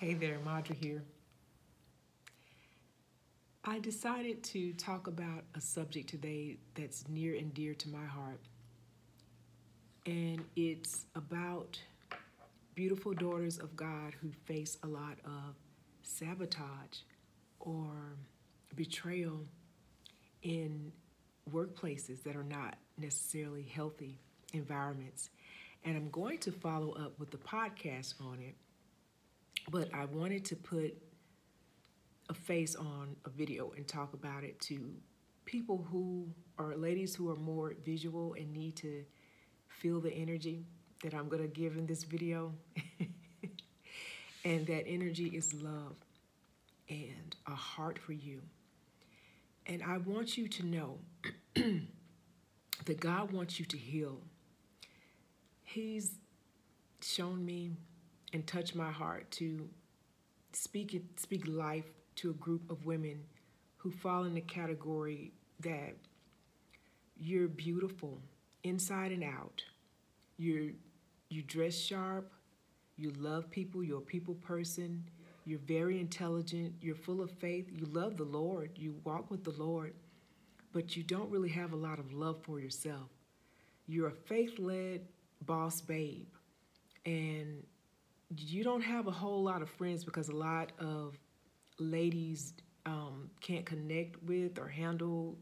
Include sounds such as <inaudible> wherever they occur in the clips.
Hey there, Madra here. I decided to talk about a subject today that's near and dear to my heart. And it's about beautiful daughters of God who face a lot of sabotage or betrayal in workplaces that are not necessarily healthy environments. And I'm going to follow up with the podcast on it, but I wanted to put a face on a video and talk about it to people who are ladies who are more visual and need to feel the energy that I'm going to give in this video. <laughs> and that energy is love and a heart for you. And I want you to know <clears throat> that God wants you to heal. He's shown me and touched my heart to speak speak life to a group of women who fall in the category that you're beautiful inside and out. You're you dress sharp, you love people, you're a people person, you're very intelligent, you're full of faith, you love the Lord, you walk with the Lord, but you don't really have a lot of love for yourself. You're a faith-led boss babe and you don't have a whole lot of friends because a lot of ladies um, can't connect with or handle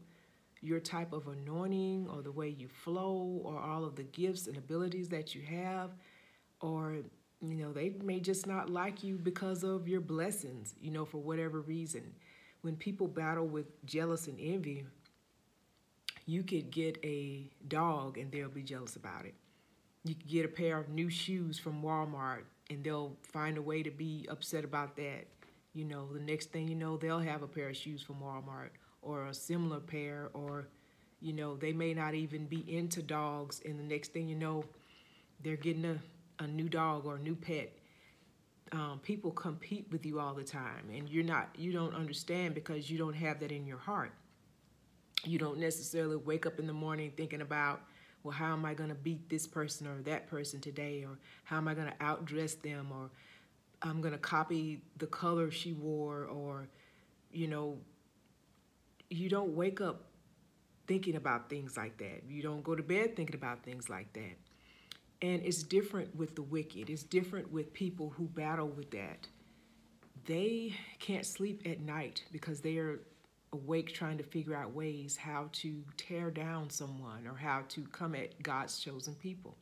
your type of anointing or the way you flow or all of the gifts and abilities that you have or you know they may just not like you because of your blessings you know for whatever reason. When people battle with jealous and envy you could get a dog and they'll be jealous about it. You could get a pair of new shoes from walmart and they'll find a way to be upset about that you know, the next thing you know, they'll have a pair of shoes from Walmart or a similar pair, or, you know, they may not even be into dogs. And the next thing you know, they're getting a, a new dog or a new pet. Um, people compete with you all the time, and you're not, you don't understand because you don't have that in your heart. You don't necessarily wake up in the morning thinking about, well, how am I going to beat this person or that person today, or how am I going to outdress them, or I'm going to copy the color she wore or, you know, you don't wake up thinking about things like that. You don't go to bed thinking about things like that. And it's different with the wicked. It's different with people who battle with that. They can't sleep at night because they are awake trying to figure out ways how to tear down someone or how to come at God's chosen people.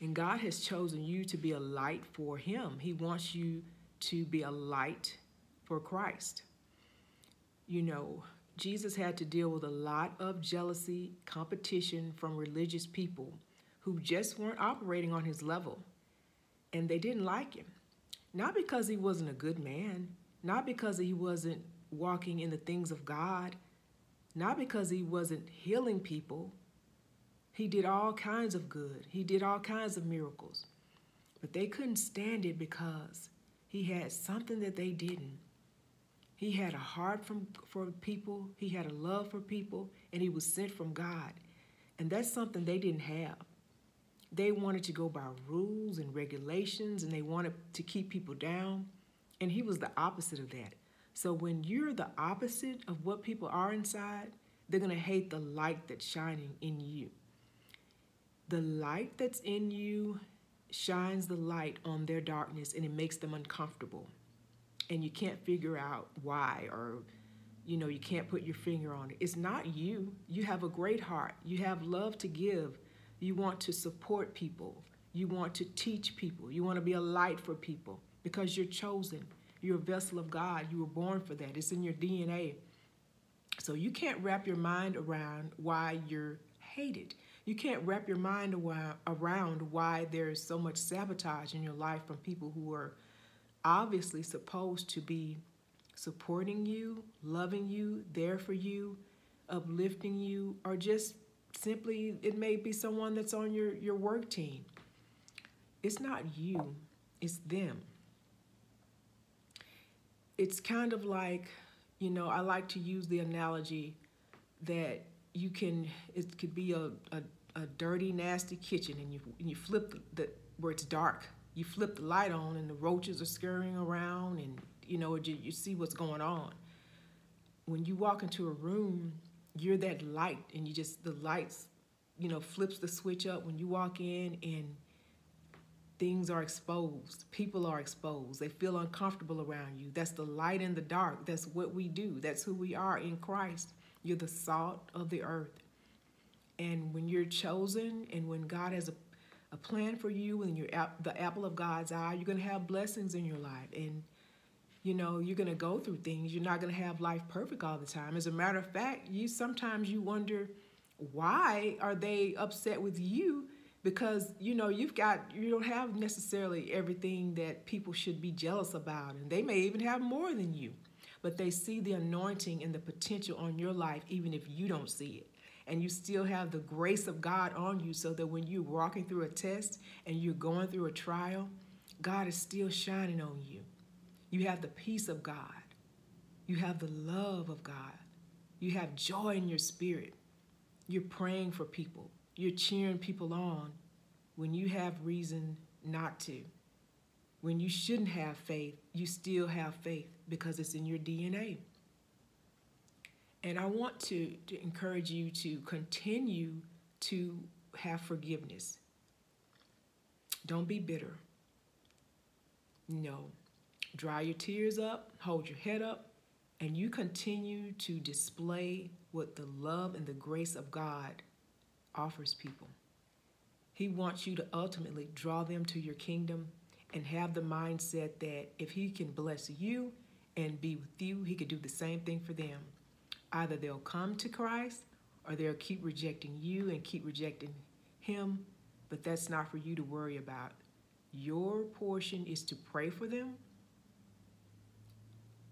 And God has chosen you to be a light for Him. He wants you to be a light for Christ. You know, Jesus had to deal with a lot of jealousy, competition from religious people who just weren't operating on his level. And they didn't like him. Not because he wasn't a good man, not because he wasn't walking in the things of God, not because he wasn't healing people, he did all kinds of good. He did all kinds of miracles. But they couldn't stand it because he had something that they didn't. He had a heart from, for people, he had a love for people, and he was sent from God. And that's something they didn't have. They wanted to go by rules and regulations, and they wanted to keep people down. And he was the opposite of that. So when you're the opposite of what people are inside, they're going to hate the light that's shining in you the light that's in you shines the light on their darkness and it makes them uncomfortable. And you can't figure out why or you know, you can't put your finger on it. It's not you. You have a great heart. You have love to give. You want to support people. You want to teach people. You want to be a light for people because you're chosen. You're a vessel of God. You were born for that. It's in your DNA. So you can't wrap your mind around why you're hated. You can't wrap your mind around why there's so much sabotage in your life from people who are obviously supposed to be supporting you, loving you, there for you, uplifting you, or just simply it may be someone that's on your, your work team. It's not you, it's them. It's kind of like, you know, I like to use the analogy that you can, it could be a, a a dirty, nasty kitchen and you, and you flip the, the, where it's dark You flip the light on and the roaches are scurrying around and you know you, you see what's going on. When you walk into a room, you're that light and you just the lights, you know, flips the switch up when you walk in and things are exposed. People are exposed. They feel uncomfortable around you. That's the light in the dark. That's what we do. That's who we are in Christ. You're the salt of the earth. And when you're chosen and when God has a, a plan for you and you're the apple of God's eye, you're going to have blessings in your life. And, you know, you're going to go through things. You're not going to have life perfect all the time. As a matter of fact, you sometimes you wonder, why are they upset with you because you know you've got you don't have necessarily everything that people should be jealous about and they may even have more than you. But they see the anointing and the potential on your life even if you don't see it. And you still have the grace of God on you so that when you're walking through a test and you're going through a trial God is still shining on you. You have the peace of God. You have the love of God. You have joy in your spirit. You're praying for people you're cheering people on when you have reason not to. When you shouldn't have faith, you still have faith because it's in your DNA. And I want to, to encourage you to continue to have forgiveness. Don't be bitter. No. Dry your tears up, hold your head up, and you continue to display what the love and the grace of God offers people. He wants you to ultimately draw them to your kingdom and have the mindset that if He can bless you and be with you, He could do the same thing for them. Either they'll come to Christ or they'll keep rejecting you and keep rejecting Him, but that's not for you to worry about. Your portion is to pray for them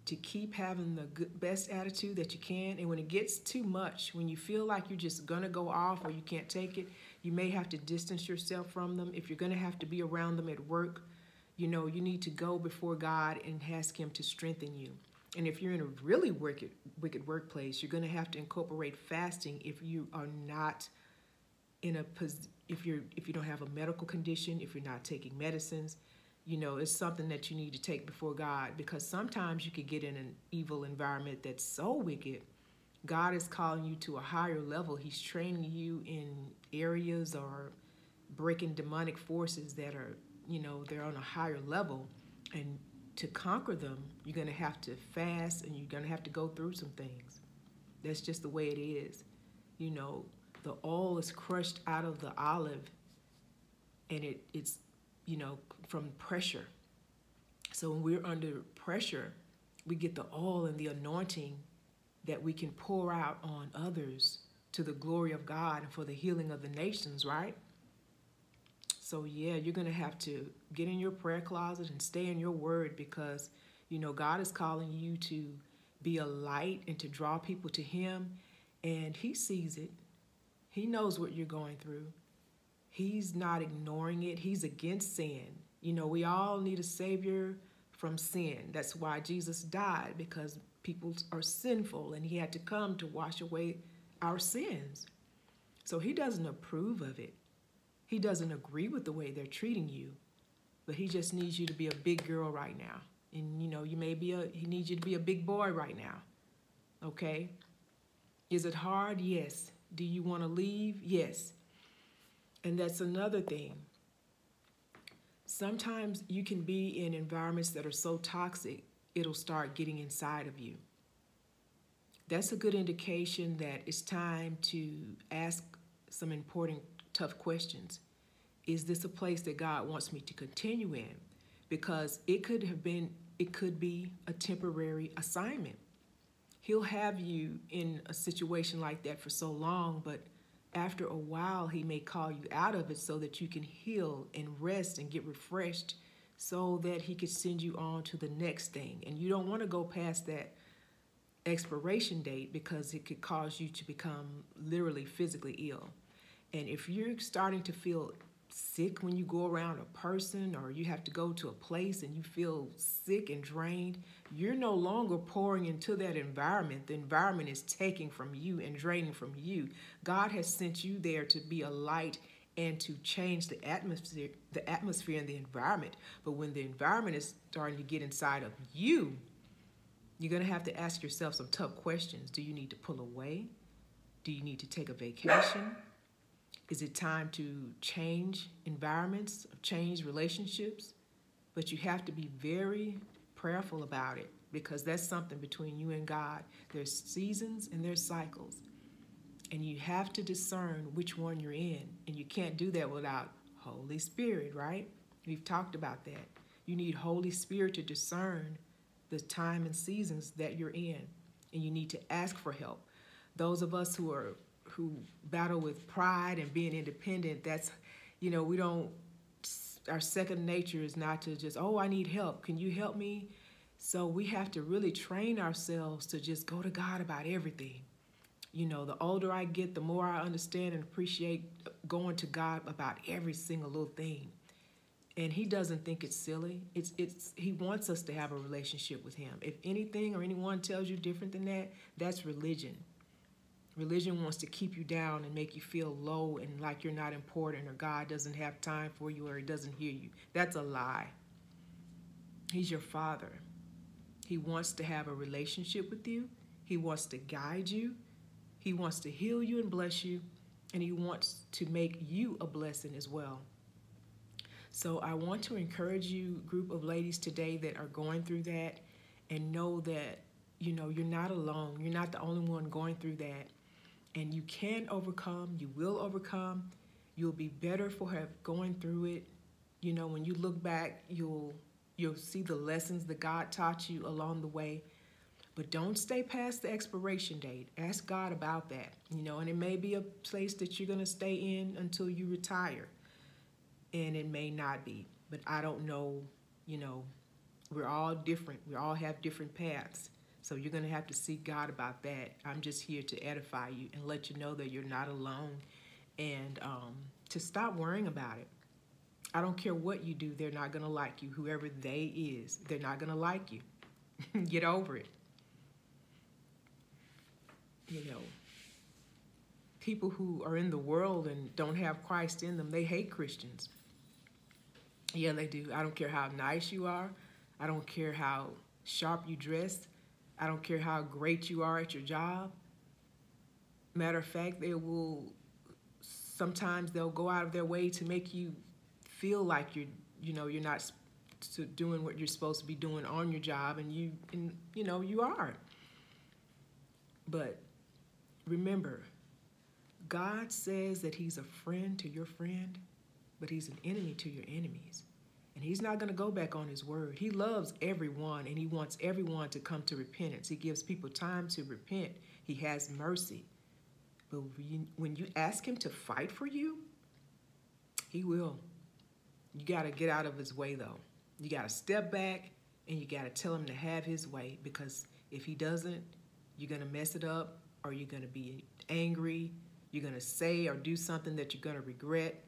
to keep having the good, best attitude that you can. And when it gets too much, when you feel like you're just gonna go off or you can't take it, you may have to distance yourself from them. If you're gonna have to be around them at work, you know, you need to go before God and ask Him to strengthen you. And if you're in a really wicked, wicked workplace, you're gonna have to incorporate fasting if you are not in a if you're if you don't have a medical condition, if you're not taking medicines you know, it's something that you need to take before God because sometimes you could get in an evil environment that's so wicked. God is calling you to a higher level. He's training you in areas or breaking demonic forces that are, you know, they're on a higher level. And to conquer them, you're going to have to fast and you're going to have to go through some things. That's just the way it is. You know, the oil is crushed out of the olive and it, it's you know, from pressure. So when we're under pressure, we get the oil and the anointing that we can pour out on others to the glory of God and for the healing of the nations, right? So yeah, you're going to have to get in your prayer closet and stay in your word because you know God is calling you to be a light and to draw people to him and he sees it. He knows what you're going through. He's not ignoring it. He's against sin. You know, we all need a savior from sin. That's why Jesus died because people are sinful and he had to come to wash away our sins. So he doesn't approve of it. He doesn't agree with the way they're treating you. But he just needs you to be a big girl right now. And you know, you may be a he needs you to be a big boy right now. Okay? Is it hard? Yes. Do you want to leave? Yes. And that's another thing. Sometimes you can be in environments that are so toxic, it'll start getting inside of you. That's a good indication that it's time to ask some important, tough questions. Is this a place that God wants me to continue in? Because it could have been, it could be a temporary assignment. He'll have you in a situation like that for so long, but after a while, He may call you out of it so that you can heal and rest and get refreshed so that He could send you on to the next thing. And you don't want to go past that expiration date because it could cause you to become literally physically ill. And if you're starting to feel sick when you go around a person or you have to go to a place and you feel sick and drained, you're no longer pouring into that environment. The environment is taking from you and draining from you. God has sent you there to be a light and to change the atmosphere the atmosphere and the environment. But when the environment is starting to get inside of you, you're going to have to ask yourself some tough questions. Do you need to pull away? Do you need to take a vacation? Is it time to change environments, change relationships? But you have to be very prayerful about it because that's something between you and God. There's seasons and there's cycles. And you have to discern which one you're in. And you can't do that without Holy Spirit, right? We've talked about that. You need Holy Spirit to discern the time and seasons that you're in. And you need to ask for help. Those of us who are who battle with pride and being independent, that's you know, we don't our second nature is not to just, oh, I need help. Can you help me? So we have to really train ourselves to just go to God about everything you know, the older I get, the more I understand and appreciate going to God about every single little thing. And he doesn't think it's silly. It's it's he wants us to have a relationship with him. If anything or anyone tells you different than that, that's religion. Religion wants to keep you down and make you feel low and like you're not important or God doesn't have time for you or he doesn't hear you. That's a lie. He's your father. He wants to have a relationship with you. He wants to guide you. He wants to heal you and bless you, and He wants to make you a blessing as well. So I want to encourage you, group of ladies today that are going through that, and know that you know you're not alone. You're not the only one going through that, and you can overcome. You will overcome. You'll be better for have going through it. You know, when you look back, you'll you'll see the lessons that God taught you along the way but don't stay past the expiration date. Ask God about that. You know, and it may be a place that you're going to stay in until you retire. And it may not be. But I don't know, you know, we're all different. We all have different paths. So you're going to have to seek God about that. I'm just here to edify you and let you know that you're not alone and um, to stop worrying about it. I don't care what you do, they're not going to like you. Whoever they is, they're not going to like you. <laughs> Get over it you know, people who are in the world and don't have Christ in them, they hate Christians. Yeah, they do. I don't care how nice you are. I don't care how sharp you dress. I don't care how great you are at your job. Matter of fact, they will sometimes they'll go out of their way to make you feel like you're you know you're not doing what you're supposed to be doing on your job and you and you know you are but Remember, God says that He's a friend to your friend, but He's an enemy to your enemies. And He's not going to go back on His word. He loves everyone and He wants everyone to come to repentance. He gives people time to repent, He has mercy. But when you ask Him to fight for you, He will. You got to get out of His way, though. You got to step back and you got to tell Him to have His way because if He doesn't, you're going to mess it up or you're going to be angry? You're going to say or do something that you're going to regret.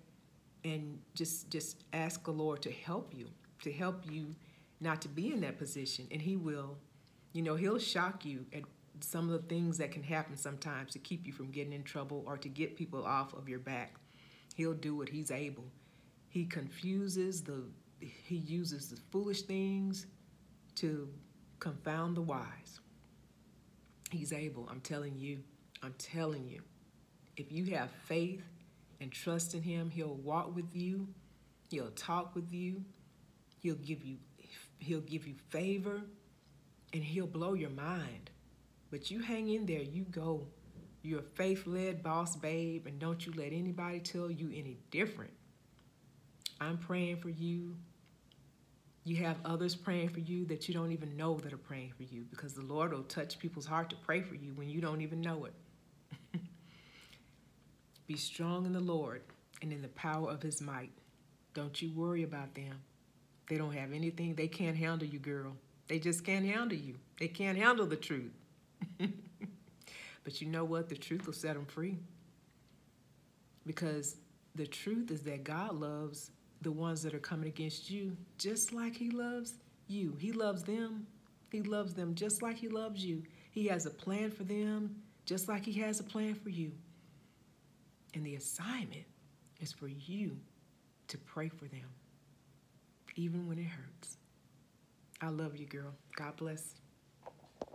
And just just ask the Lord to help you, to help you not to be in that position. And He will, you know, He'll shock you at some of the things that can happen sometimes to keep you from getting in trouble or to get people off of your back. He'll do what He's able. He confuses the, He uses the foolish things to confound the wise. He's able. I'm telling you. I'm telling you. If you have faith and trust in him, he'll walk with you. He'll talk with you. He'll give you he'll give you favor and he'll blow your mind. But you hang in there, you go. You're a faith-led boss babe and don't you let anybody tell you any different. I'm praying for you. You have others praying for you that you don't even know that are praying for you because the Lord will touch people's heart to pray for you when you don't even know it. Be strong in the Lord and in the power of his might. Don't you worry about them. They don't have anything. They can't handle you, girl. They just can't handle you. They can't handle the truth. <laughs> but you know what? The truth will set them free. Because the truth is that God loves the ones that are coming against you just like he loves you. He loves them. He loves them just like he loves you. He has a plan for them just like he has a plan for you. And the assignment is for you to pray for them, even when it hurts. I love you, girl. God bless.